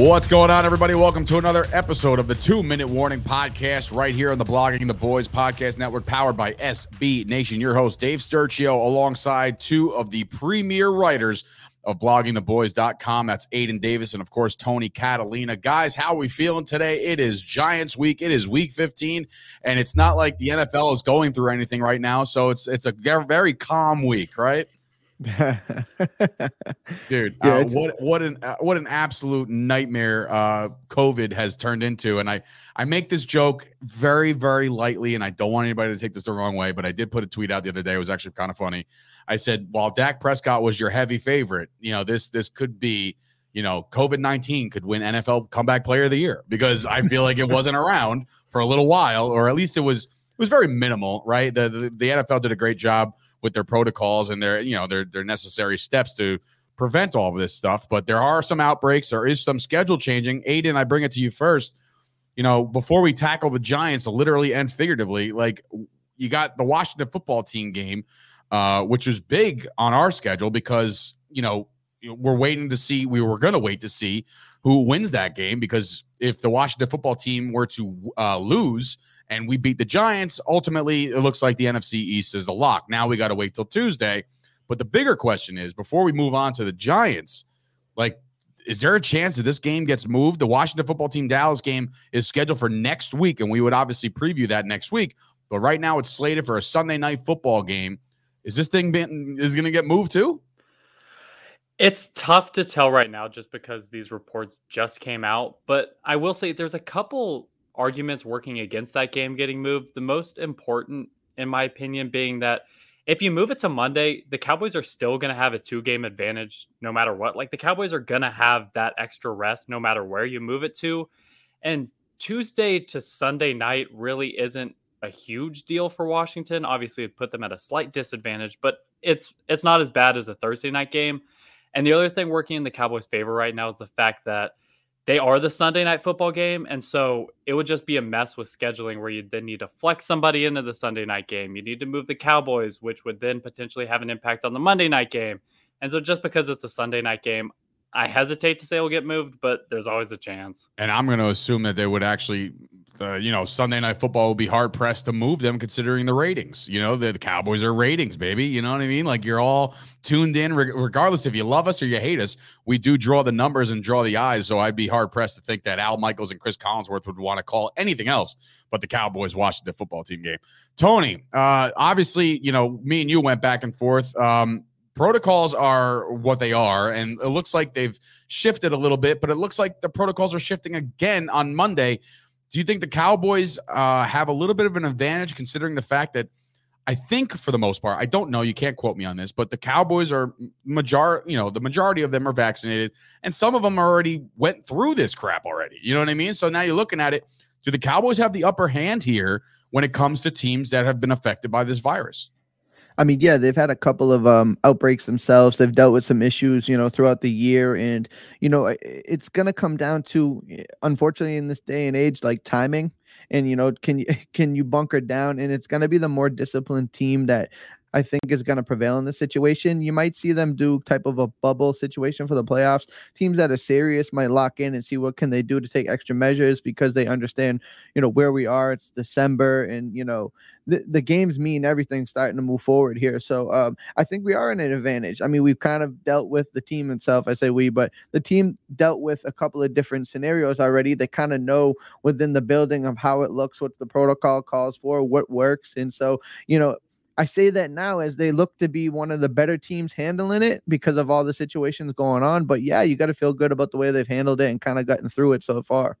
What's going on, everybody? Welcome to another episode of the Two Minute Warning Podcast, right here on the Blogging the Boys Podcast Network, powered by SB Nation. Your host, Dave Sturchio, alongside two of the premier writers of bloggingtheboys.com. That's Aidan Davis and, of course, Tony Catalina. Guys, how are we feeling today? It is Giants week. It is week 15, and it's not like the NFL is going through anything right now. So it's it's a very calm week, right? Dude, yeah, uh, what what an uh, what an absolute nightmare uh, COVID has turned into, and I I make this joke very very lightly, and I don't want anybody to take this the wrong way, but I did put a tweet out the other day. It was actually kind of funny. I said, while Dak Prescott was your heavy favorite, you know this this could be you know COVID nineteen could win NFL Comeback Player of the Year because I feel like it wasn't around for a little while, or at least it was it was very minimal, right? The the, the NFL did a great job with their protocols and their you know their their necessary steps to prevent all of this stuff. But there are some outbreaks. There is some schedule changing. Aidan, I bring it to you first. You know, before we tackle the Giants, literally and figuratively, like you got the Washington football team game, uh, which was big on our schedule because you know we're waiting to see. We were going to wait to see who wins that game because if the Washington football team were to uh, lose, and we beat the Giants, ultimately it looks like the NFC East is a lock. Now we got to wait till Tuesday. But the bigger question is before we move on to the Giants, like, is there a chance that this game gets moved? The Washington football team Dallas game is scheduled for next week, and we would obviously preview that next week. But right now it's slated for a Sunday night football game. Is this thing been, is going to get moved too? It's tough to tell right now just because these reports just came out. But I will say there's a couple arguments working against that game getting moved. The most important, in my opinion, being that if you move it to Monday, the Cowboys are still going to have a two game advantage no matter what. Like the Cowboys are going to have that extra rest no matter where you move it to. And Tuesday to Sunday night really isn't a huge deal for Washington. Obviously, it put them at a slight disadvantage, but it's it's not as bad as a Thursday night game. And the other thing working in the Cowboys' favor right now is the fact that they are the Sunday night football game. And so it would just be a mess with scheduling where you then need to flex somebody into the Sunday night game. You need to move the Cowboys, which would then potentially have an impact on the Monday night game. And so just because it's a Sunday night game, I hesitate to say it'll get moved, but there's always a chance. And I'm going to assume that they would actually uh, you know, Sunday night football will be hard pressed to move them considering the ratings. You know, the, the, Cowboys are ratings, baby. You know what I mean? Like you're all tuned in, re- regardless if you love us or you hate us. We do draw the numbers and draw the eyes. So I'd be hard pressed to think that Al Michaels and Chris Collinsworth would want to call anything else but the Cowboys Washington football team game. Tony, uh, obviously, you know, me and you went back and forth. Um, protocols are what they are, and it looks like they've shifted a little bit, but it looks like the protocols are shifting again on Monday do you think the Cowboys uh, have a little bit of an advantage considering the fact that I think for the most part, I don't know, you can't quote me on this, but the Cowboys are major, you know, the majority of them are vaccinated, and some of them already went through this crap already. You know what I mean? So now you're looking at it. Do the Cowboys have the upper hand here when it comes to teams that have been affected by this virus? I mean, yeah, they've had a couple of um, outbreaks themselves. They've dealt with some issues, you know, throughout the year, and you know, it's going to come down to, unfortunately, in this day and age, like timing. And you know, can you can you bunker down? And it's going to be the more disciplined team that I think is going to prevail in this situation. You might see them do type of a bubble situation for the playoffs. Teams that are serious might lock in and see what can they do to take extra measures because they understand, you know, where we are. It's December, and you know, the, the games mean everything starting to move forward here. So um, I think we are in an advantage. I mean, we've kind of dealt with the team itself. I say we, but the team dealt with a couple of different scenarios already. They kind of know within the building of how it looks, what the protocol calls for, what works, and so you know I say that now as they look to be one of the better teams handling it because of all the situations going on. But yeah, you got to feel good about the way they've handled it and kind of gotten through it so far.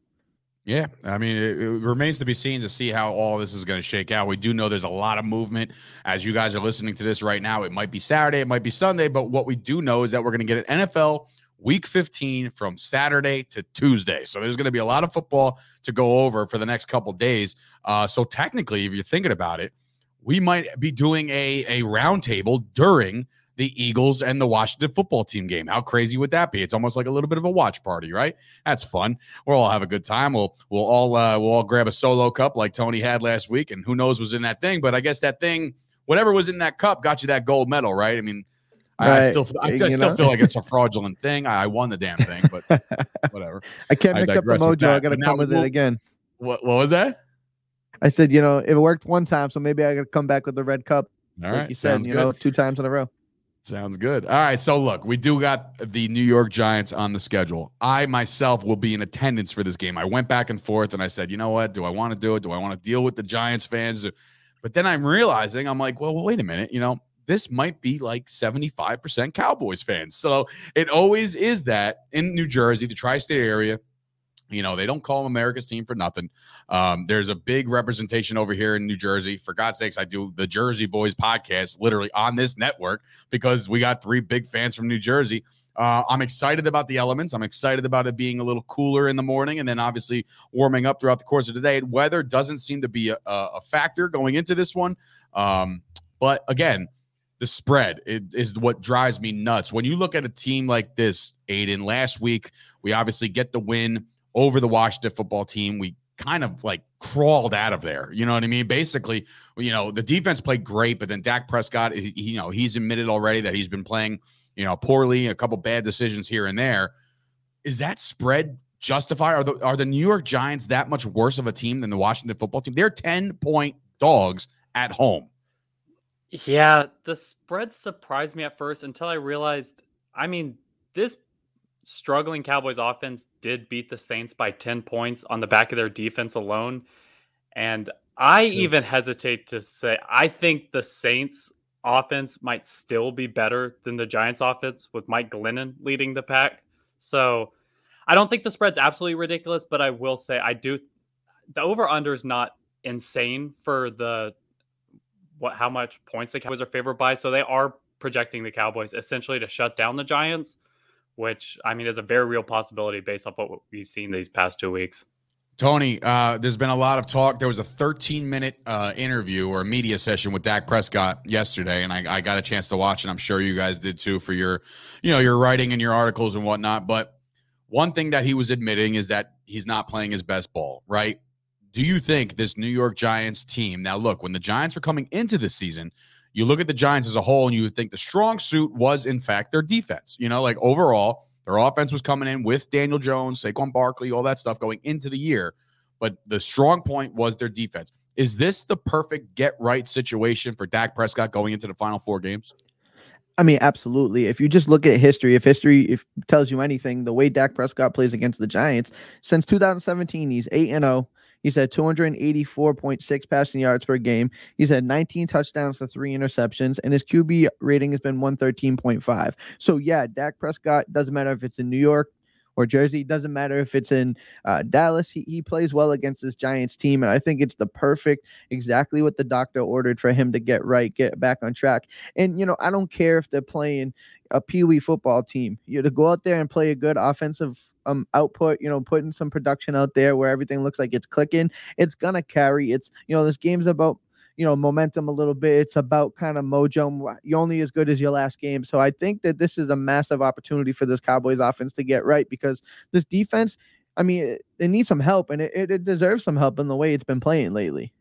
Yeah, I mean, it, it, remains to be seen to see how all this is going to shake out. We do know there's a lot of movement as you guys are listening to this right now. It might be Saturday, it might be Sunday, but what we do know is that we're going to get an NFL Week 15 from Saturday to Tuesday. So there's going to be a lot of football to go over for the next couple days. Uh, so technically, if you're thinking about it, we might be doing a, a roundtable during the Eagles and the Washington football team game. How crazy would that be? It's almost like a little bit of a watch party, right? That's fun. We'll all have a good time. We'll we'll all uh, we'll all grab a solo cup like Tony had last week, and who knows was in that thing. But I guess that thing, whatever was in that cup, got you that gold medal, right? I mean, right. I still I, I still know? feel like it's a fraudulent thing. I won the damn thing, but whatever. I can't mix up the mojo. I got to come with we'll, it again. What what was that? I said, you know, it worked one time, so maybe I got to come back with the red cup. All like right, you said, you good. know, two times in a row. Sounds good. All right. So, look, we do got the New York Giants on the schedule. I myself will be in attendance for this game. I went back and forth and I said, you know what? Do I want to do it? Do I want to deal with the Giants fans? But then I'm realizing, I'm like, well, wait a minute. You know, this might be like 75% Cowboys fans. So it always is that in New Jersey, the tri state area. You know, they don't call them America's team for nothing. Um, there's a big representation over here in New Jersey. For God's sakes, I do the Jersey Boys podcast literally on this network because we got three big fans from New Jersey. Uh, I'm excited about the elements. I'm excited about it being a little cooler in the morning and then obviously warming up throughout the course of the day. Weather doesn't seem to be a, a factor going into this one. Um, but again, the spread is what drives me nuts. When you look at a team like this, Aidan, last week, we obviously get the win over the Washington football team. We kind of like crawled out of there. You know what I mean? Basically, you know, the defense played great, but then Dak Prescott, he, you know, he's admitted already that he's been playing, you know, poorly, a couple bad decisions here and there. Is that spread justified? Are the are the New York Giants that much worse of a team than the Washington football team? They're 10 point dogs at home. Yeah, the spread surprised me at first until I realized, I mean, this struggling Cowboys offense did beat the Saints by 10 points on the back of their defense alone. And I even hesitate to say, I think the Saints offense might still be better than the Giants offense with Mike Glennon leading the pack. So I don't think the spread's absolutely ridiculous, but I will say I do. The over under is not insane for the what how much points the Cowboys are favored by. So they are projecting the Cowboys essentially to shut down the Giants which I mean is a very real possibility based off what we've seen these past two weeks. Tony, uh, there's been a lot of talk. There was a 13 minute uh, interview or media session with Dak Prescott yesterday, and I, I, got a chance to watch, and I'm sure you guys did too for your, you know, your writing and your articles and whatnot. But one thing that he was admitting is that he's not playing his best ball, right? Do you think this New York Giants team? Now, look, when the Giants were coming into the season, you look at the Giants as a whole and you would think the strong suit was, in fact, their defense. You know, like overall, their offense was coming in with Daniel Jones, Saquon Barkley, all that stuff going into the year. But the strong point was their defense. Is this the perfect get right situation for Dak Prescott going into the final four games? I mean, absolutely. If you just look at history, if history if tells you anything, the way Dak Prescott plays against the Giants since 2017, he's 8 and 0. He's had 284.6 passing yards per game. He's had 19 touchdowns to three interceptions, and his QB rating has been 113.5. So, yeah, Dak Prescott doesn't matter if it's in New York, or Jersey. Doesn't matter if it's in uh, Dallas. He, he plays well against this Giants team. And I think it's the perfect, exactly what the doctor ordered for him to get right, get back on track. And, you know, I don't care if they're playing a Pee Wee football team. You know, to go out there and play a good offensive um output, you know, putting some production out there where everything looks like it's clicking, it's gonna carry. It's you know, this game's about you know momentum a little bit. It's about kind of mojo. You're only as good as your last game. So I think that this is a massive opportunity for this Cowboys offense to get right because this defense, I mean, it, it needs some help and it, it, it deserves some help in the way it's been playing lately.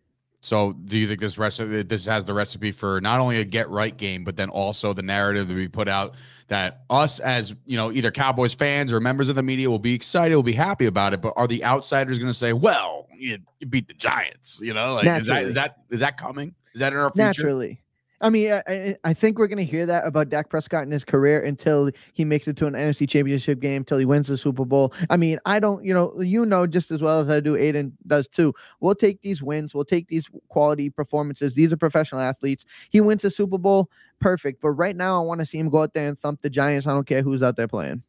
So, do you think this recipe this has the recipe for not only a get right game, but then also the narrative that we put out that us as you know either Cowboys fans or members of the media will be excited, will be happy about it, but are the outsiders going to say, "Well, you, you, beat the Giants"? You know, like is that is that is that coming? Is that in our future? Naturally. I mean, I, I think we're going to hear that about Dak Prescott in his career until he makes it to an NFC Championship game, until he wins the Super Bowl. I mean, I don't, you know, you know just as well as I do. Aiden does too. We'll take these wins. We'll take these quality performances. These are professional athletes. He wins the Super Bowl, perfect. But right now, I want to see him go out there and thump the Giants. I don't care who's out there playing.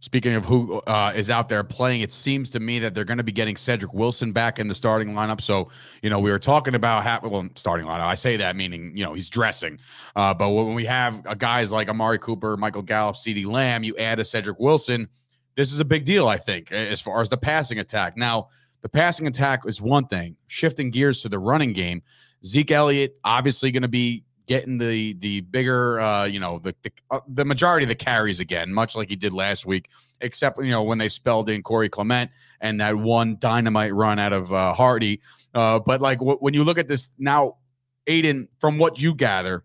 Speaking of who uh, is out there playing, it seems to me that they're going to be getting Cedric Wilson back in the starting lineup. So, you know, we were talking about ha- well, starting lineup. I say that meaning, you know, he's dressing. Uh, but when we have uh, guys like Amari Cooper, Michael Gallup, CeeDee Lamb, you add a Cedric Wilson. This is a big deal, I think, as far as the passing attack. Now, the passing attack is one thing. Shifting gears to the running game, Zeke Elliott obviously going to be getting the the bigger uh you know the the, uh, the majority of the carries again much like he did last week except you know when they spelled in Corey Clement and that one dynamite run out of uh, Hardy uh but like w- when you look at this now Aidan from what you gather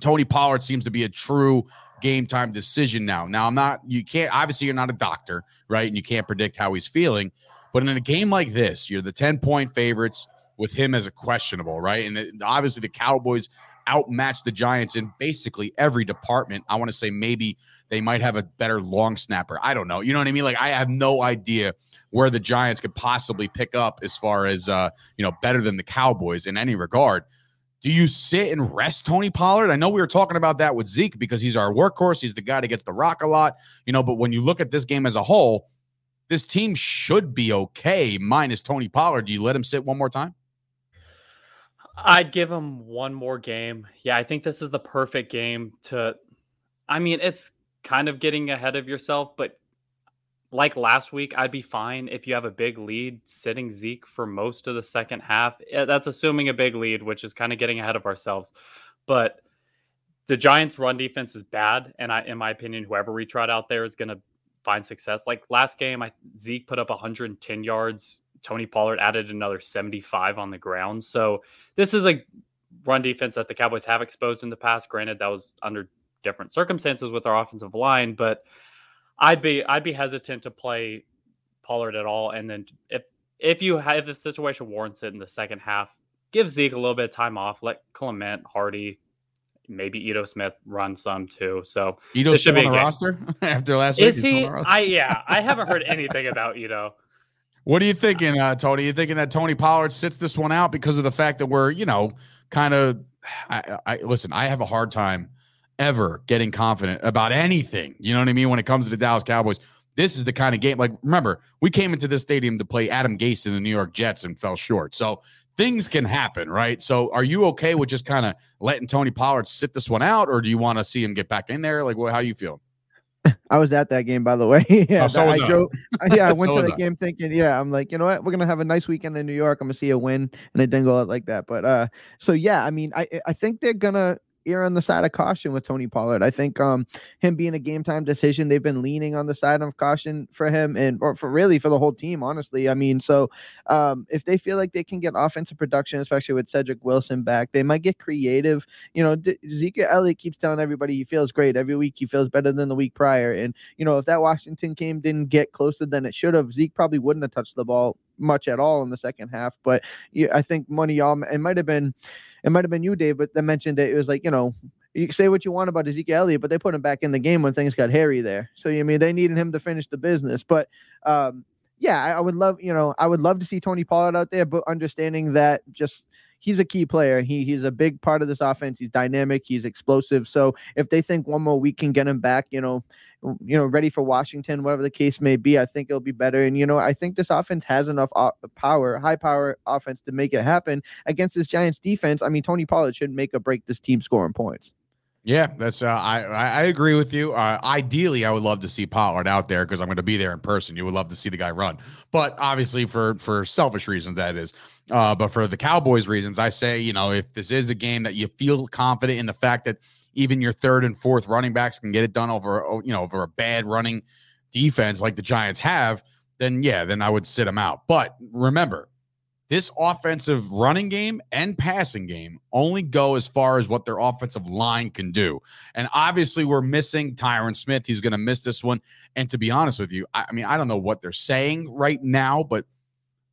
Tony Pollard seems to be a true game time decision now now I'm not you can't obviously you're not a doctor right and you can't predict how he's feeling but in a game like this you're the 10 point favorites with him as a questionable, right? And the, obviously the Cowboys outmatch the Giants in basically every department. I want to say maybe they might have a better long snapper. I don't know. You know what I mean? Like I have no idea where the Giants could possibly pick up as far as uh, you know, better than the Cowboys in any regard. Do you sit and rest Tony Pollard? I know we were talking about that with Zeke because he's our workhorse. He's the guy that gets the rock a lot, you know, but when you look at this game as a whole, this team should be okay minus Tony Pollard. Do you let him sit one more time? I'd give him one more game. Yeah, I think this is the perfect game to. I mean, it's kind of getting ahead of yourself, but like last week, I'd be fine if you have a big lead sitting Zeke for most of the second half. Eh, that's assuming a big lead, which is kind of getting ahead of ourselves. But the Giants' run defense is bad, and I, in my opinion, whoever we trot out there is going to find success. Like last game, I, Zeke put up 110 yards Tony Pollard added another 75 on the ground. So this is a run defense that the Cowboys have exposed in the past. Granted, that was under different circumstances with our offensive line, but I'd be I'd be hesitant to play Pollard at all. And then if if you have the situation warrants it in the second half, give Zeke a little bit of time off. Let Clement, Hardy, maybe Ito Smith run some too. So Ito should be on the game. roster after last week. is. He? I yeah, I haven't heard anything about Ito. What are you thinking, uh, Tony? Are you thinking that Tony Pollard sits this one out because of the fact that we're, you know, kind of. I, I listen. I have a hard time ever getting confident about anything. You know what I mean? When it comes to the Dallas Cowboys, this is the kind of game. Like, remember, we came into this stadium to play Adam Gase in the New York Jets and fell short. So things can happen, right? So, are you okay with just kind of letting Tony Pollard sit this one out, or do you want to see him get back in there? Like, well, how you feel? I was at that game, by the way. yeah, oh, so I drove, yeah, I went so to the game thinking, yeah, I'm like, you know what, we're gonna have a nice weekend in New York. I'm gonna see a win, and it didn't go out like that. But uh, so yeah, I mean, I I think they're gonna err on the side of caution with Tony Pollard. I think um him being a game time decision, they've been leaning on the side of caution for him and or for really for the whole team, honestly. I mean, so um if they feel like they can get offensive production, especially with Cedric Wilson back, they might get creative. You know, Zeke Elliott keeps telling everybody he feels great every week. He feels better than the week prior. And you know, if that Washington game didn't get closer than it should have, Zeke probably wouldn't have touched the ball much at all in the second half. But I think money y'all it might have been it might have been you, Dave, but that mentioned that it was like, you know, you say what you want about Ezekiel Elliott, but they put him back in the game when things got hairy there. So I mean, they needed him to finish the business. But um, yeah, I, I, would love, you know, I would love to see Tony Pollard out there, but understanding that just he's a key player. He he's a big part of this offense. He's dynamic. He's explosive. So if they think one more week can get him back, you know, you know, ready for Washington, whatever the case may be, I think it'll be better. And you know, I think this offense has enough power, high power offense to make it happen against this Giants defense. I mean, Tony Pollard should make or break this team scoring points. Yeah, that's uh, I I agree with you. Uh, ideally, I would love to see Pollard out there because I'm going to be there in person. You would love to see the guy run, but obviously for for selfish reasons that is. Uh, but for the Cowboys reasons, I say you know if this is a game that you feel confident in the fact that even your third and fourth running backs can get it done over oh, you know over a bad running defense like the Giants have, then yeah, then I would sit them out. But remember, this offensive running game and passing game only go as far as what their offensive line can do. And obviously, we're missing Tyron Smith. He's going to miss this one. And to be honest with you, I, I, mean, I don't know what they're saying right now, but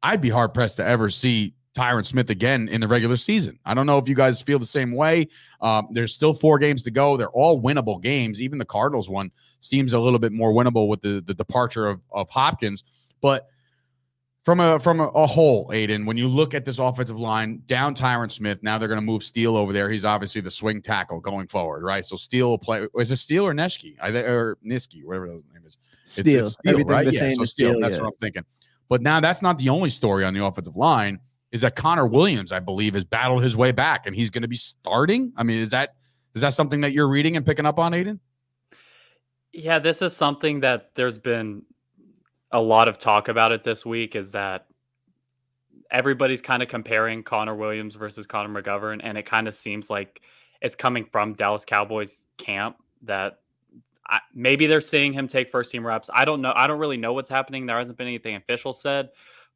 I'd be hard pressed to ever see Tyron Smith again in the regular season. I don't know if you guys feel the same way. Um, there's still four games to go. They're all winnable games. Even the Cardinals one seems a little bit more winnable with the, the departure of, of Hopkins. But from a from a, a, whole, Aidan, when you look at this offensive line, down Tyron Smith, now they're going to move Steele over there. He's obviously the swing tackle going forward, right? So Steele will play. Is it Steele or Neshke? I, or Niski, whatever his name is. Steele, it's, it's Steele right? Yeah, so Steele. That's yeah. what I'm thinking. But now that's not the only story on the offensive line. Is that Connor Williams, I believe, has battled his way back, and he's going to be starting. I mean, is that is that something that you're reading and picking up on, Aidan? Yeah, this is something that there's been a lot of talk about it this week is that everybody's kind of comparing Connor Williams versus Connor McGovern, and it kind of seems like it's coming from Dallas Cowboys camp that I, maybe they're seeing him take first team reps. I don't know. I don't really know what's happening. There hasn't been anything official said,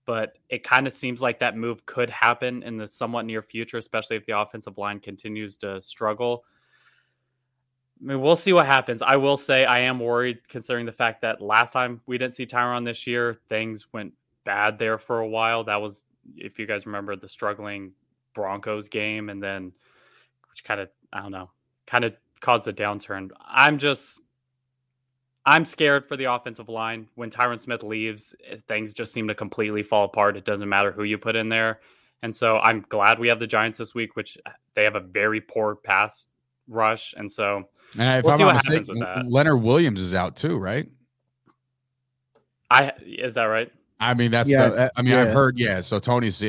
but it kind of seems like that move could happen in the somewhat near future, especially if the offensive line continues to struggle. I mean, we'll see what happens. I will say I am worried considering the fact that last time we didn't see Tyron this year, things went bad there for a while. That was, if you guys remember, the struggling Broncos game, and then which kind of, I don't know, kind of caused a downturn. I'm just, I'm scared for the offensive line. When Tyron Smith leaves, eh, things just seem to completely fall apart. It doesn't matter who you put in there. And so I'm glad we have the Giants this week, which eh, they have a very poor pass rush. And so and if we'll I'm not mistaken, Leonard Williams is out too, right? I is that right? I mean, that's yeah. the, I mean, yeah. I've heard, yeah. So Tony's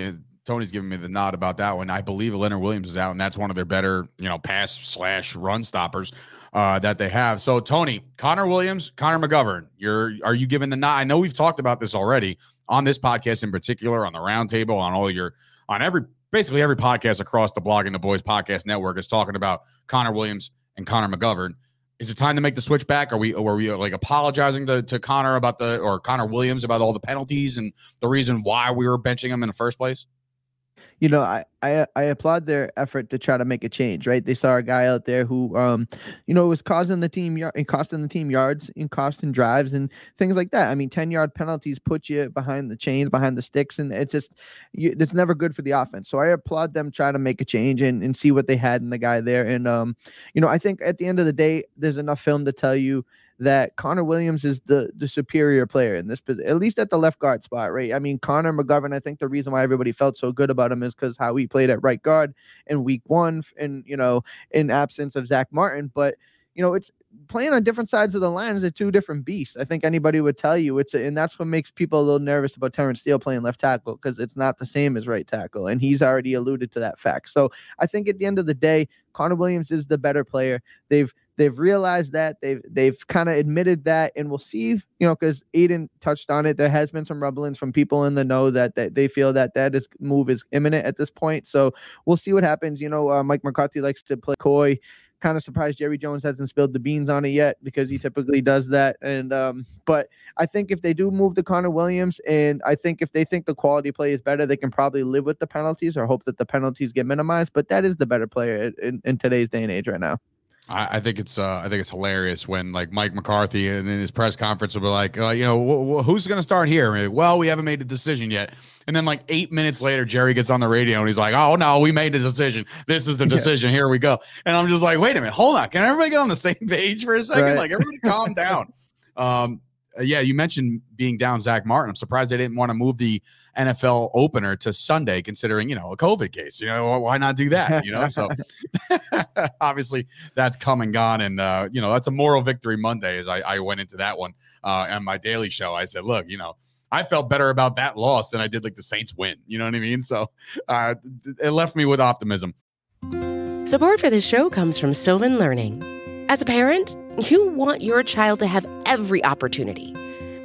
Tony's giving me the nod about that one. I believe Leonard Williams is out, and that's one of their better, you know, pass slash run stoppers uh, that they have. So Tony, Connor Williams, Connor McGovern, you're are you giving the nod? I know we've talked about this already on this podcast in particular, on the roundtable, on all your on every basically every podcast across the Blogging the Boys podcast network is talking about Connor Williams and Connor McGovern. Is it time to make the switch back? Are we are we like apologizing to, to Connor about the or Connor Williams about all the penalties and the reason why we were benching him in the first place? You know, I, I I applaud their effort to try to make a change. Right, they saw a guy out there who, um, you know, was causing the team and costing the team yards and costing drives and things like that. I mean, ten yard penalties put you behind the chains, behind the sticks, and it's just you, it's never good for the offense. So I applaud them trying to make a change and, and see what they had in the guy there. And um, you know, I think at the end of the day, there's enough film to tell you that Connor Williams is the the superior player in this, at least at the left guard spot, right? I mean, Connor McGovern. I think the reason why everybody felt so good about him is because how he played at right guard in Week One, and you know, in absence of Zach Martin. But you know, it's playing on different sides of the line is a two different beasts. I think anybody would tell you it's, a, and that's what makes people a little nervous about Terence Steele playing left tackle because it's not the same as right tackle, and he's already alluded to that fact. So I think at the end of the day, Connor Williams is the better player. They've They've realized that they've they've kind of admitted that, and we'll see. You know, because Aidan touched on it. There has been some rumblings from people in the know that that they feel that that is move is imminent at this point. So we'll see what happens. You know, uh, Mike McCarthy likes to play coy. Kind of surprised Jerry Jones hasn't spilled the beans on it yet because he typically does that. And um, but I think if they do move to Connor Williams, and I think if they think the quality play is better, they can probably live with the penalties or hope that the penalties get minimized. But that is the better player in, in today's day and age right now. I, I think it's uh, I think it's hilarious when like Mike McCarthy in, in his press conference will be like, uh, you know, wh- wh- who's going to start here? Like, well, we haven't made the decision yet. And then like eight minutes later, Jerry gets on the radio and he's like, oh no, we made the decision. This is the decision. Here we go. And I'm just like, wait a minute, hold on. Can everybody get on the same page for a second? Right. Like everybody calm down. Um, yeah, you mentioned being down Zach Martin. I'm surprised they didn't want to move the NFL opener to Sunday, considering, you know, a COVID case. You know, why not do that? You know, so obviously that's come and gone. And, uh, you know, that's a moral victory Monday as I, I went into that one uh, on my daily show. I said, look, you know, I felt better about that loss than I did like the Saints win. You know what I mean? So uh, it left me with optimism. Support for this show comes from Sylvan Learning. As a parent, you want your child to have every opportunity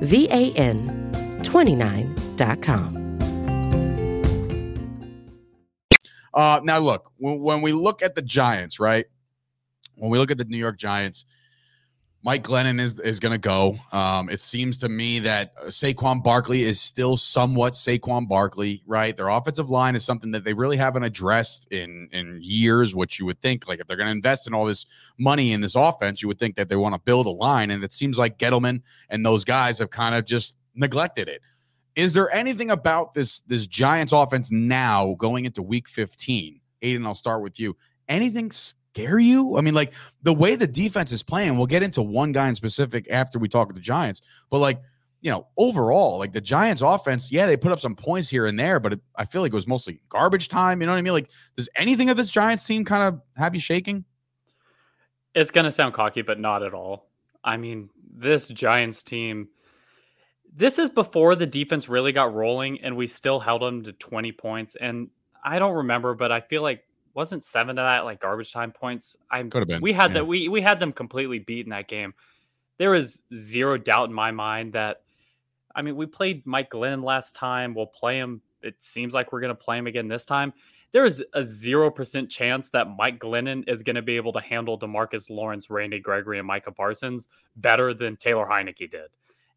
V A N 29.com. Uh, now, look, when, when we look at the Giants, right? When we look at the New York Giants, Mike Glennon is is going to go. Um, it seems to me that uh, Saquon Barkley is still somewhat Saquon Barkley, right? Their offensive line is something that they really haven't addressed in in years. Which you would think, like if they're going to invest in all this money in this offense, you would think that they want to build a line, and it seems like Gettleman and those guys have kind of just neglected it. Is there anything about this this Giants offense now going into Week 15? Aidan, I'll start with you. Anything scare you? I mean, like the way the defense is playing, we'll get into one guy in specific after we talk to the Giants, but like, you know, overall, like the Giants offense, yeah, they put up some points here and there, but it, I feel like it was mostly garbage time. You know what I mean? Like, does anything of this Giants team kind of have you shaking? It's going to sound cocky, but not at all. I mean, this Giants team, this is before the defense really got rolling and we still held them to 20 points. And I don't remember, but I feel like wasn't seven of that like garbage time points. I could have been. We had yeah. that. We we had them completely beat in that game. There is zero doubt in my mind that. I mean, we played Mike Glennon last time. We'll play him. It seems like we're going to play him again this time. There is a zero percent chance that Mike Glennon is going to be able to handle Demarcus Lawrence, Randy Gregory, and Micah Parsons better than Taylor Heinicke did.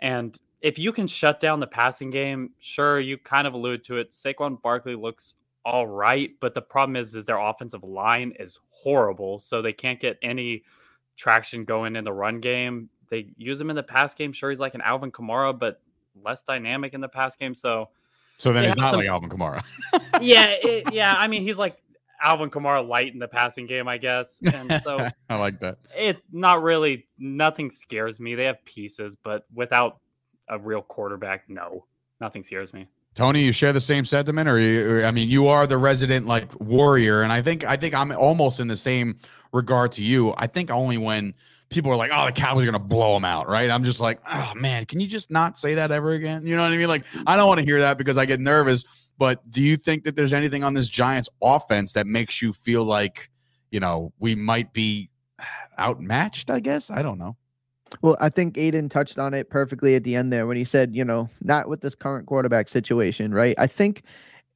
And if you can shut down the passing game, sure, you kind of allude to it. Saquon Barkley looks all right, but the problem is is their offensive line is horrible, so they can't get any traction going in the run game. They use him in the pass game. Sure, he's like an Alvin Kamara, but less dynamic in the pass game. So, so then he's not some, like Alvin Kamara. yeah, it, yeah. I mean, he's like Alvin Kamara light in the passing game, I guess. And so I like that. It not really nothing scares me. They have pieces, but without a real quarterback, no, nothing scares me. Tony, you share the same sentiment, or you, I mean, you are the resident like warrior, and I think I think I'm almost in the same regard to you. I think only when people are like, "Oh, the Cowboys are gonna blow them out," right? I'm just like, "Oh man, can you just not say that ever again?" You know what I mean? Like, I don't want to hear that because I get nervous. But do you think that there's anything on this Giants offense that makes you feel like, you know, we might be outmatched? I guess I don't know. Well, I think Aidan touched on it perfectly at the end there when he said, you know, not with this current quarterback situation, right? I think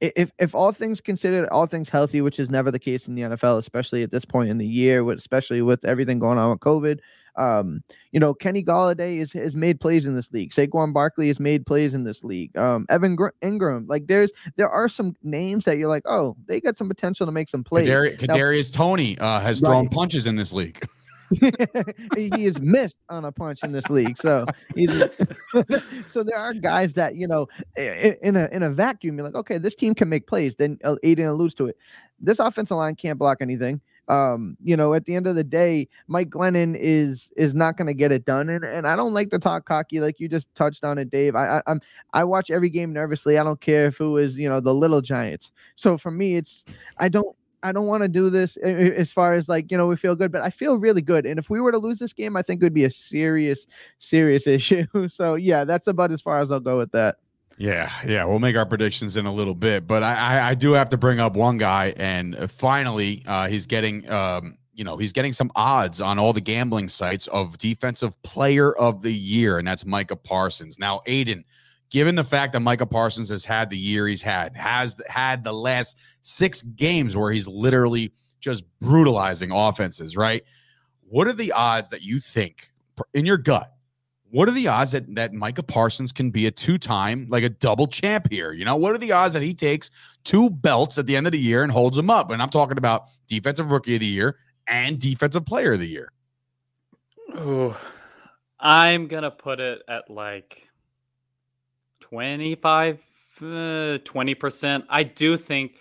if if all things considered, all things healthy, which is never the case in the NFL, especially at this point in the year, with especially with everything going on with COVID. Um, you know, Kenny Golladay is has made plays in this league. Saquon Barkley has made plays in this league. Um, Evan Gr- Engram, like there's there are some names that you're like, oh, they got some potential to make some plays. Kadari- Kadarius Toney uh, has right. thrown punches in this league. he is missed on a punch in this league. So, so there are guys that you know, in a in a vacuum, you're like, okay, this team can make plays. Then uh, Aidan alludes to it. This offensive line can't block anything. Um, you know, at the end of the day, Mike Glennon is is not going to get it done. And and I don't like to talk cocky like you just touched on it, Dave. I, I I'm I watch every game nervously. I don't care if it was you know the little Giants. So for me, it's I don't I don't want to do this as far as like, you know, we feel good, but I feel really good. And if we were to lose this game, I think it would be a serious, serious issue. So yeah, that's about as far as I'll go with that. Yeah, yeah, we'll make our predictions in a little bit, but I, I, I do have to bring up one guy, and finally, uh, he's getting, um, you know, he's getting some odds on all the gambling sites of defensive player of the year, and that's Micah Parsons. Now, Aidan, given the fact that Micah Parsons has had the year he's had, has had the last six games where he's literally just brutalizing offenses, right? What are the odds that you think in your gut? What are the odds that, that Micah Parsons can be a two time, like a double champ here? You know, what are the odds that he takes two belts at the end of the year and holds them up? And I'm talking about defensive rookie of the year and defensive player of the year. Oh, I'm going to put it at like 25, uh, 20%. I do think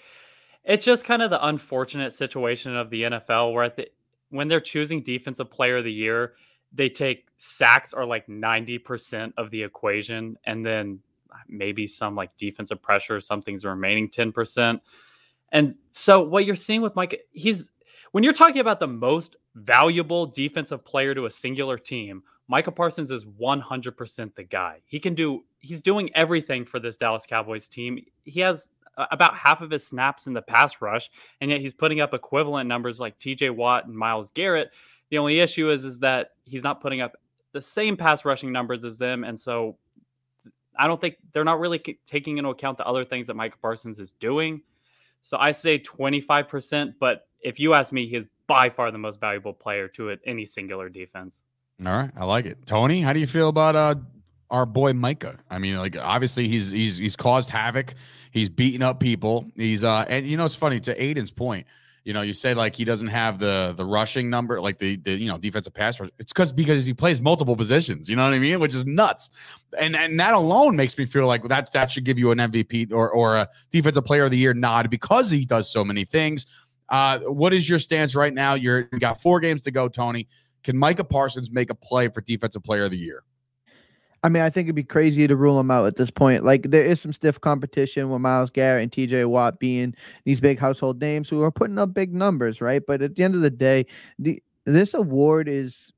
It's just kind of the unfortunate situation of the NFL where at the when they're choosing defensive player of the year, they take sacks are like 90% of the equation and then maybe some like defensive pressure, something's remaining 10%. And so what you're seeing with Mike, he's when you're talking about the most valuable defensive player to a singular team, Micah Parsons is 100% the guy. He can do he's doing everything for this Dallas Cowboys team. He has about half of his snaps in the pass rush, and yet he's putting up equivalent numbers like TJ Watt and Myles Garrett. The only issue is is that he's not putting up the same pass rushing numbers as them, and so I don't think they're not really taking into account the other things that Micah Parsons is doing. So I say 25%, but if you ask me, he is by far the most valuable player to any singular defense. All right, I like it. Tony, how do you feel about uh our boy Micah? I mean, like obviously he's he's he's caused havoc. He's beating up people. He's uh and you know it's funny to Aidan's point. You know, you say like he doesn't have the the rushing number, like the the you know defensive pass rush. It's because because he plays multiple positions. You know what I mean? Which is nuts. And and that alone makes me feel like that that should give you an MVP or or a defensive player of the year nod because he does so many things. Uh, what is your stance right now? You're you got four games to go, Tony. Can Micah Parsons make a play for defensive player of the year? I mean, I think it'd be crazy to rule him out at this point. Like, there is some stiff competition with Myles Garrett and TJ Watt being these big household names who are putting up big numbers, right? But at the end of the day, the this award is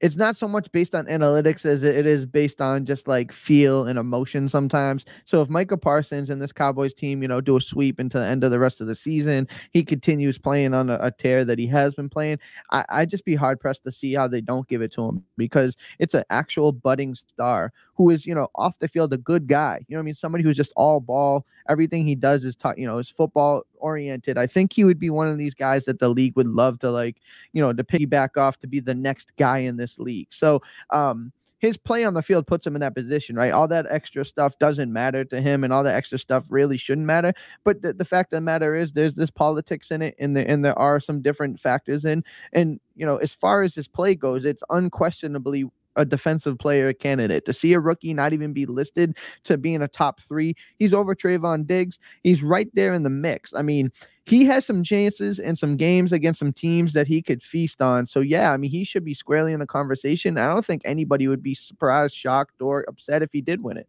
it's not so much based on analytics as it is based on just like feel and emotion sometimes. So if Micah Parsons and this Cowboys team, you know, do a sweep into the end of the rest of the season, he continues playing on a, a tear that he has been playing. I, I'd just be hard pressed to see how they don't give it to him because it's an actual budding star who is, you know, off the field a good guy. You know I mean? Somebody who's just all ball. Everything he does is, t- you know, is football oriented. I think he would be one of these guys that the league would love to like, you know, to piggyback off to be the next guy in this league. So, um, his play on the field puts him in that position, right? All that extra stuff doesn't matter to him, and all that extra stuff really shouldn't matter. But the, the fact of the matter is, there's this politics in it, and, the, and there are some different factors in. And you know, as far as his play goes, it's unquestionably a defensive player candidate. To see a rookie not even be listed to being a top three, he's over Trevon Diggs. He's right there in the mix. I mean, he has some chances and some games against some teams that he could feast on. So yeah, I mean, he should be squarely in the conversation. I don't think anybody would be surprised, shocked, or upset if he did win it.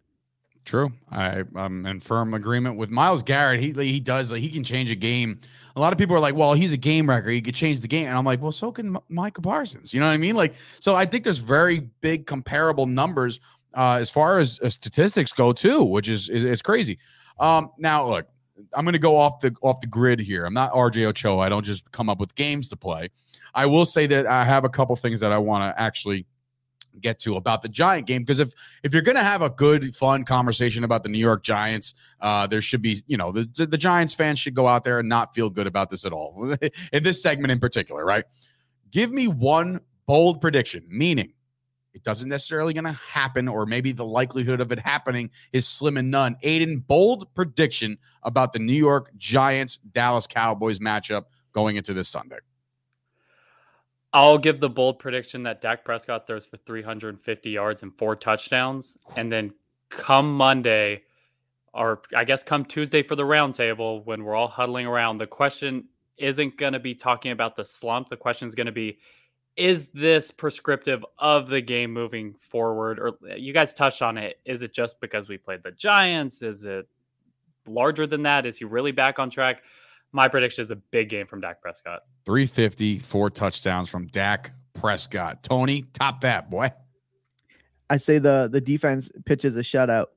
True. I, I'm in firm agreement with Myles Garrett. He he does he can change a game. A lot of people are like, well, he's a game wrecker. He could change the game, and I'm like, well, so can M- Micah Parsons. You know what I mean? Like, so I think there's very big comparable numbers uh, as far as statistics go too, which is is, is crazy. Um, now look, I'm going to go off the off the grid here. I'm not RJ Ochoa. I don't just come up with games to play. I will say that I have a couple things that I want to actually get to about the Giant game because if if you're going to have a good fun conversation about the New York Giants, uh, there should be you know the the Giants fans should go out there and not feel good about this at all in this segment in particular, right? Give me one bold prediction, meaning it doesn't necessarily going to happen, or maybe the likelihood of it happening is slim and none. Aidan, bold prediction about the New York Giants Dallas Cowboys matchup going into this Sunday. I'll give the bold prediction that Dak Prescott throws for 350 yards and four touchdowns. And then come Monday, or I guess come Tuesday for the roundtable, when we're all huddling around, the question isn't going to be talking about the slump. The question is going to be, is this prescriptive of the game moving forward? Or you guys touched on it. Is it just because we played the Giants? Is it larger than that? Is he really back on track? My prediction is a big game from Dak Prescott. 350, four touchdowns from Dak Prescott. Tony, top that, boy. I say the the defense pitches a shutout.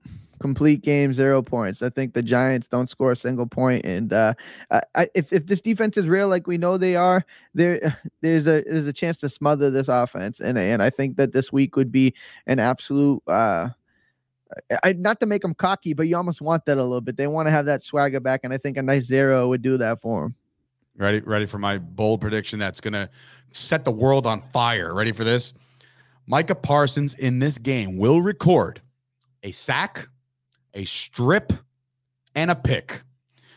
Complete game, zero points. I think the Giants don't score a single point, and uh, I, if if this defense is real, like we know they are, there there's a there's a chance to smother this offense, and and I think that this week would be an absolute uh, I, not to make them cocky, but you almost want that a little bit. They want to have that swagger back, and I think a nice zero would do that for them. Ready, ready for my bold prediction that's going to set the world on fire. Ready for this? Micah Parsons in this game will record a sack, a strip, and a pick.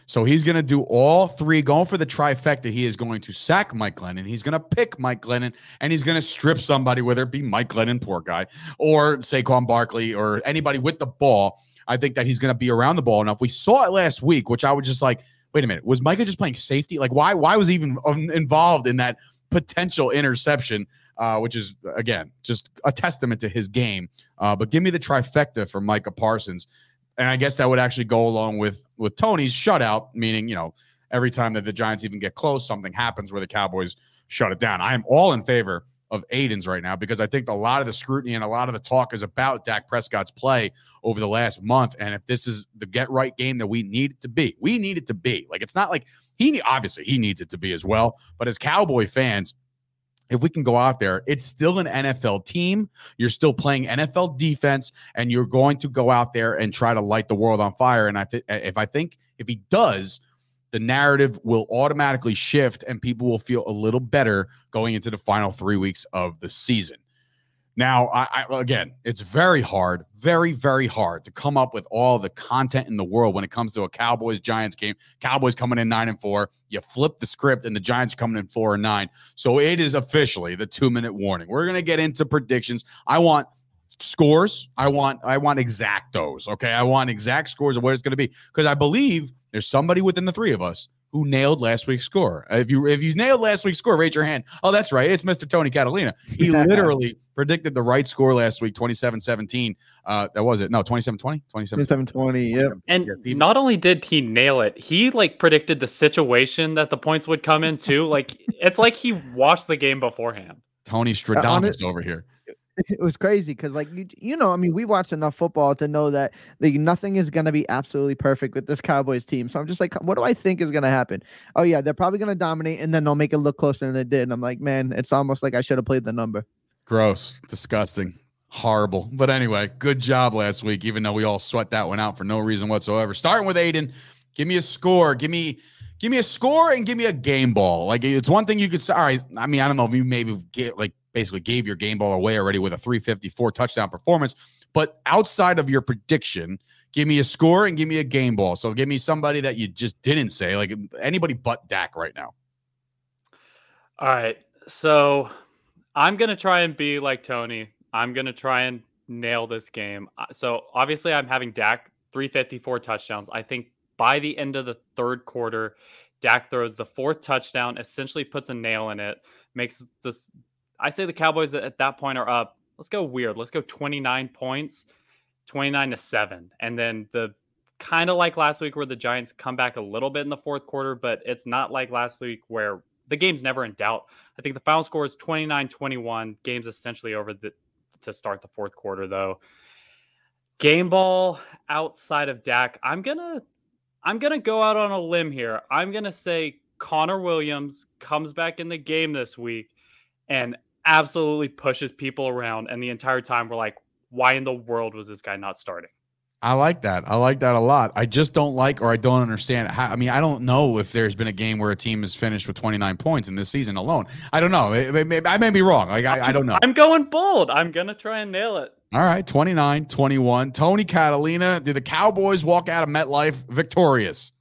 So he's going to do all three, going for the trifecta. He is going to sack Mike Glennon. He's going to pick Mike Glennon, and he's going to strip somebody, whether it be Mike Glennon, poor guy, or Saquon Barkley, or anybody with the ball. I think that he's going to be around the ball enough. We saw it last week, which I was just like, wait a minute, was Micah just playing safety? Like, why why was he even um, involved in that potential interception? Uh, which is again just a testament to his game. Uh, but give me the trifecta for Micah Parsons, and I guess that would actually go along with with Tony's shutout, meaning you know every time that the Giants even get close, something happens where the Cowboys shut it down. I am all in favor of Aidan's right now because I think a lot of the scrutiny and a lot of the talk is about Dak Prescott's play over the last month. And if this is the get right game that we need it to be, we need it to be. Like it's not like he obviously he needs it to be as well. But as Cowboy fans, if we can go out there, it's still an NFL team. You're still playing NFL defense, and you're going to go out there and try to light the world on fire. And I think if I think if he does, the narrative will automatically shift, and people will feel a little better going into the final three weeks of the season. Now, I, I, again, it's very hard, very, very hard to come up with all the content in the world when it comes to a Cowboys Giants game. Cowboys coming in nine and four. You flip the script, and the Giants coming in four and nine. So it is officially the two minute warning. We're gonna get into predictions. I want scores. I want I want exactos. Okay, I want exact scores of what it's gonna be because I believe there's somebody within the three of us who nailed last week's score. If you if you nailed last week's score, raise your hand. Oh, that's right. It's Mr. Tony Catalina. He literally predicted the right score last week, 27-17. Uh that was it. No, 27-20? 27-20, yep. And not only did he nail it, he like predicted the situation that the points would come in too. like it's like he watched the game beforehand. Tony Stradamus uh, over here. it was crazy because like you, you know i mean we watched enough football to know that like nothing is to be absolutely perfect with this cowboys team. So i'm just like what do i think is to happen? Oh yeah they're probably to dominate and then they'll make it look closer than they did. And i'm like man it's almost like i should have played the number. Gross. Disgusting. Horrible. But anyway good job last week even though we all sweat that one out for no reason whatsoever. Starting with Aidan give me a score. Give me give me a score and give me a game ball. Like it's one thing you could say all right i mean i don't know if you maybe get like basically gave your game ball away already with a 354 touchdown performance. But outside of your prediction, give me a score and give me a game ball. So give me somebody that you just didn't say, like anybody but Dak right now. All right. So I'm going to try and be like Tony. I'm going to try and nail this game. Uh, so obviously, I'm having Dak 354 touchdowns. I think by the end of the third quarter, Dak throws the fourth touchdown, essentially puts a nail in it, makes this I say the Cowboys at that point are up. Let's go weird. Let's go 29 points, 29 to 7. And then the kind of like last week where the Giants come back a little bit in the fourth quarter, but it's not like last week where the game's never in doubt. I think the final score is 29 21. Game's essentially over the, to start the fourth quarter, though. Game ball outside of Dak. I'm gonna I'm gonna go out on a limb here. I'm gonna say Connor Williams comes back in the game this week and absolutely pushes people around. And the entire time we're like, why in the world was this guy not starting? I like that. I like that a lot. I just don't like or I don't understand how. I mean, I don't know if there's been a game where a team has finished with 29 points in this season alone. I don't know. It, it, it, I may be wrong. Like, I, I don't know. I'm going bold. I'm going to try and nail it. All right. 29 21. Tony Catalina. Do the Cowboys walk out of MetLife victorious?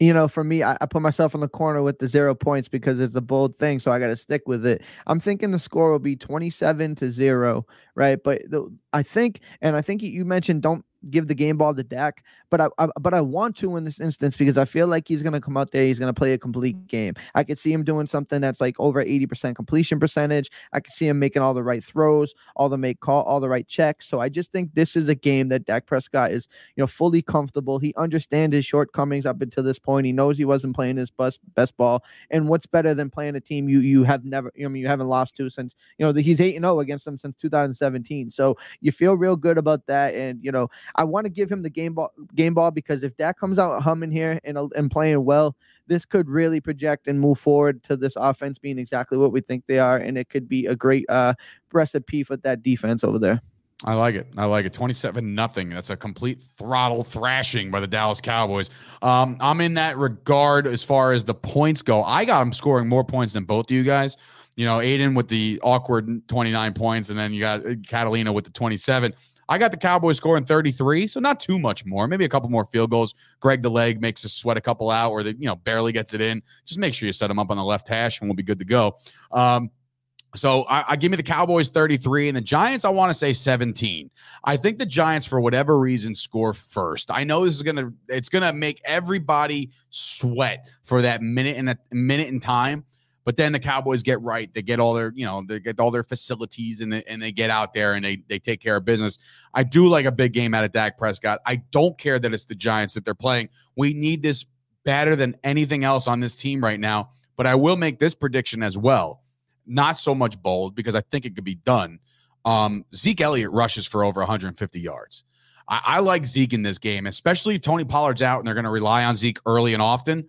You know, for me, I, I, put myself in the corner with the zero points because it's a bold thing, so I got to stick with it. I'm thinking the score will be 27 to zero, right? But the, I think, and I think you mentioned don't give the game ball to Dak, but I, I, but I want to in this instance because I feel like he's to come out there. He's to play a complete game. I could see him doing something that's like over 80% completion percentage. I could see him making all the right throws, all the make call, all the right checks. So I just think this is a game that Dak Prescott is, you know, fully comfortable. He understands his shortcomings up until this point. He knows he wasn't playing his best best ball. And what's better than playing a team you you have never, I mean, you haven't lost to since, you know, he's 8 and 0 against them since 2017. So you feel real good about that. And, you know, I want to give him the game ball game ball because if Dak comes out humming here and, and playing well, this could really project and move forward to this offense being exactly what we think they are, and it could be a great uh, recipe for that defense over there. I like it. I like it. 27 nothing. That's a complete throttle thrashing by the Dallas Cowboys. Um, I'm in that regard as far as the points go. I got them scoring more points than both of you guys. You know, Aidan with the awkward 29 points, and then you got uh, Catalina with the 27. I got the Cowboys scoring 33, so not too much more. Maybe a couple more field goals. Greg the leg makes us sweat a couple out, or the you know barely gets it in. Just make sure you set them up on the left hash, and we'll be good to go. Um, So I, I, give me the Cowboys 33 and the Giants, I want to say 17. I think the Giants, for whatever reason, score first. I know this is gonna it's gonna make everybody sweat for that minute and a minute in time. But then the Cowboys get right. They get all their, you know, they get all their facilities and they, and they get out there and they they take care of business. I do like a big game out of Dak Prescott. I don't care that it's the Giants that they're playing. We need this better than anything else on this team right now. But I will make this prediction as well not so much bold because I think it could be done. Um, Zeke Elliott rushes for over 150 yards. I, I like Zeke in this game, especially if Tony Pollard's out and they're going to rely on Zeke early and often.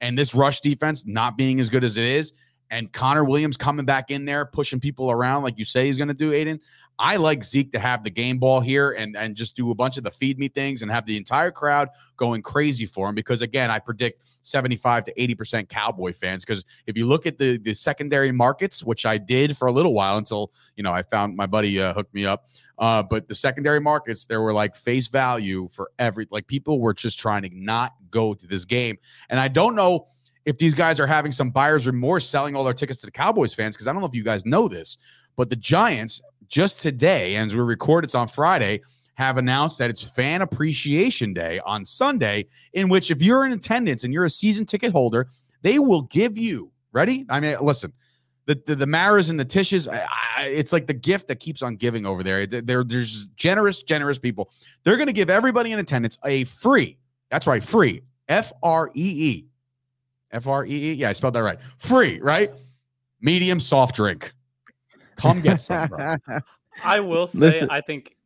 And this rush defense not being as good as it is, and Connor Williams coming back in there, pushing people around like you say he's going to do, Aidan. I like Zeke to have the game ball here and and just do a bunch of the feed me things and have the entire crowd going crazy for him because again, I predict 75 to 80% Cowboy fans because if you look at the the secondary markets, which I did for a little while until, you know, I found my buddy uh, hooked me up. Uh, but the secondary markets, there were like face value for every like people were just trying to not go to this game. And I don't know if these guys are having some buyer's remorse selling all their tickets to the Cowboys fans because I don't know if you guys know this, but the Giants just today, and as we record, it's on Friday, have announced that it's Fan Appreciation Day on Sunday, in which if you're in attendance and you're a season ticket holder, they will give you, ready? I mean, listen, the, the, the Maras and the Tisches, I, I, it's like the gift that keeps on giving over there. They're, there's generous, generous people. They're going to give everybody in attendance a free, that's right, free, F R E E. F R E E. Yeah, I spelled that right. Free, right? Medium soft drink. Come get some, bro. I will say, Listen. I think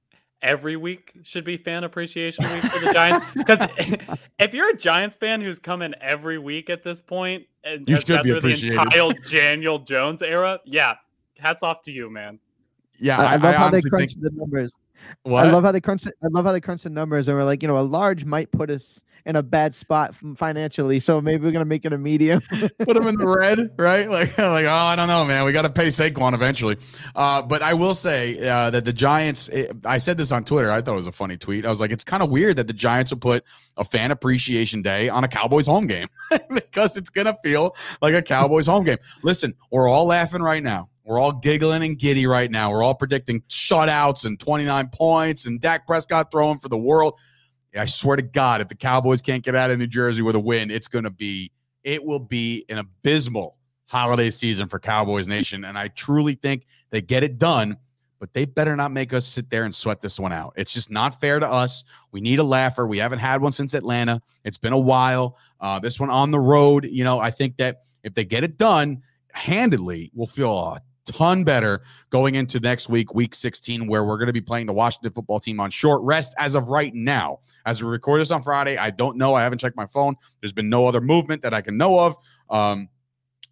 every week should be fan appreciation week for the Giants. Because if you're a Giants fan who's coming every week at this point, and you should be appreciated. the entire Daniel Jones era, yeah, hats off to you, man. Yeah, I, I love I how they crunch think... the numbers. What? I love how they crunch. I love how they crunch the numbers, and we're like, you know, a large might put us in a bad spot financially. So maybe we're gonna make it a medium. Put them in the red, right? Like, like oh, I don't know, man. We got to pay Saquon eventually. Uh, but I will say uh, that the Giants. It, eh, I said this on Twitter. I thought it was a funny tweet. I was like, it's kind of weird that the Giants will put a fan appreciation day on a Cowboys home game because it's gonna feel like a Cowboys home game. Listen, we're all laughing right now. We're all giggling and giddy right now. We're all predicting shutouts and 29 points and Dak Prescott throwing for the world. I swear to God, if the Cowboys can't get out of New Jersey with a win, it's going to be, it will be an abysmal holiday season for Cowboys Nation. And I truly think they get it done, but they better not make us sit there and sweat this one out. It's just not fair to us. We need a laugher. We haven't had one since Atlanta. It's been a while. Uh, this one on the road, you know, I think that if they get it done handedly, we'll feel ton better going into next week, week 16, where we're going to be playing the Washington football team on short rest as of right now. As we record this on Friday, I don't know. I haven't checked my phone. There's been no other movement that I can know of. Um,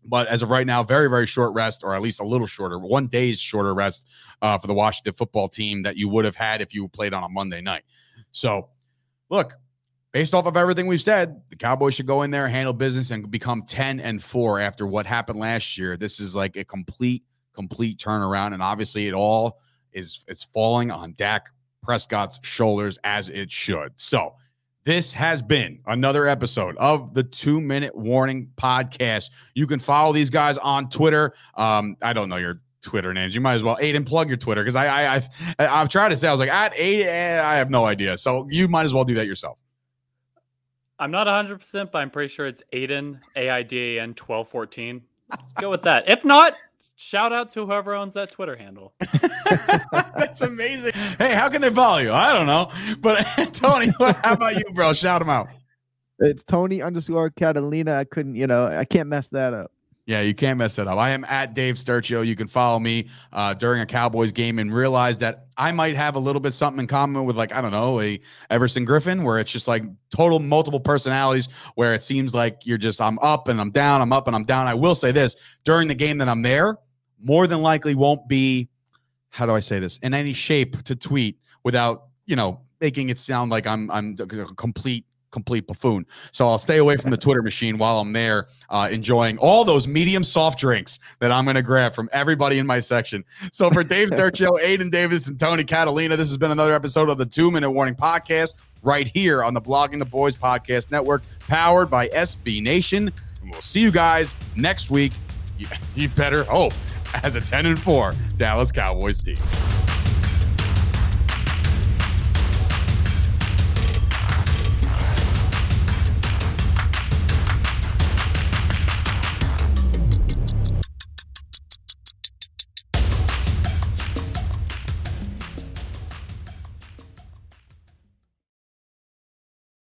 but as of right now, very, very short rest, or at least a little shorter, one day's shorter rest uh, for the Washington football team that you would have had if you played on a Monday night. So, look, based off of everything we've said, the Cowboys should go in there, handle business, and become 10 and 4 after what happened last year. This is like a complete complete turnaround. And obviously, it all is it's falling on Dak Prescott's shoulders as it should. So, this has been another episode of the Two Minute Warning Podcast. You can follow these guys on Twitter. Um, I don't know your Twitter names. You might as well Aidan plug your Twitter because I I I I'm trying to say I was like at. Eh, I have no idea. So you might as well do that yourself. I'm not 100, percent but I'm pretty sure it's Aidan A I D A N 1214. go with that. If not, Shout out to whoever owns that Twitter handle. That's amazing. Hey, how can they follow you? I don't know. But Tony, how about you, bro? Shout them out. It's Tony underscore Catalina. I couldn't, you know, I can't mess that up. Yeah, you can't mess it up. I am at Dave Sturchio. You can follow me uh, during a Cowboys game and realize that I might have a little bit something in common with, like, I don't know, a Everson Griffen, where it's just like total multiple personalities, where it seems like you're just, I'm up and I'm down, I'm up and I'm down. I will say this during the game that I'm there, more than likely won't be, how do I say this, in any shape to tweet without, you know, making it sound like I'm I'm a complete complete buffoon. So I'll stay away from the Twitter machine while I'm there, uh, enjoying all those medium soft drinks that I'm going to grab from everybody in my section. So for Dave Sturchio, Aidan Davis, and Tony Catalina, this has been another episode of the Two Minute Warning Podcast right here on the Blogging the Boys Podcast Network, powered by SB Nation. And we'll see you guys next week. You, you better hope. As a 10 and 4 Dallas Cowboys team.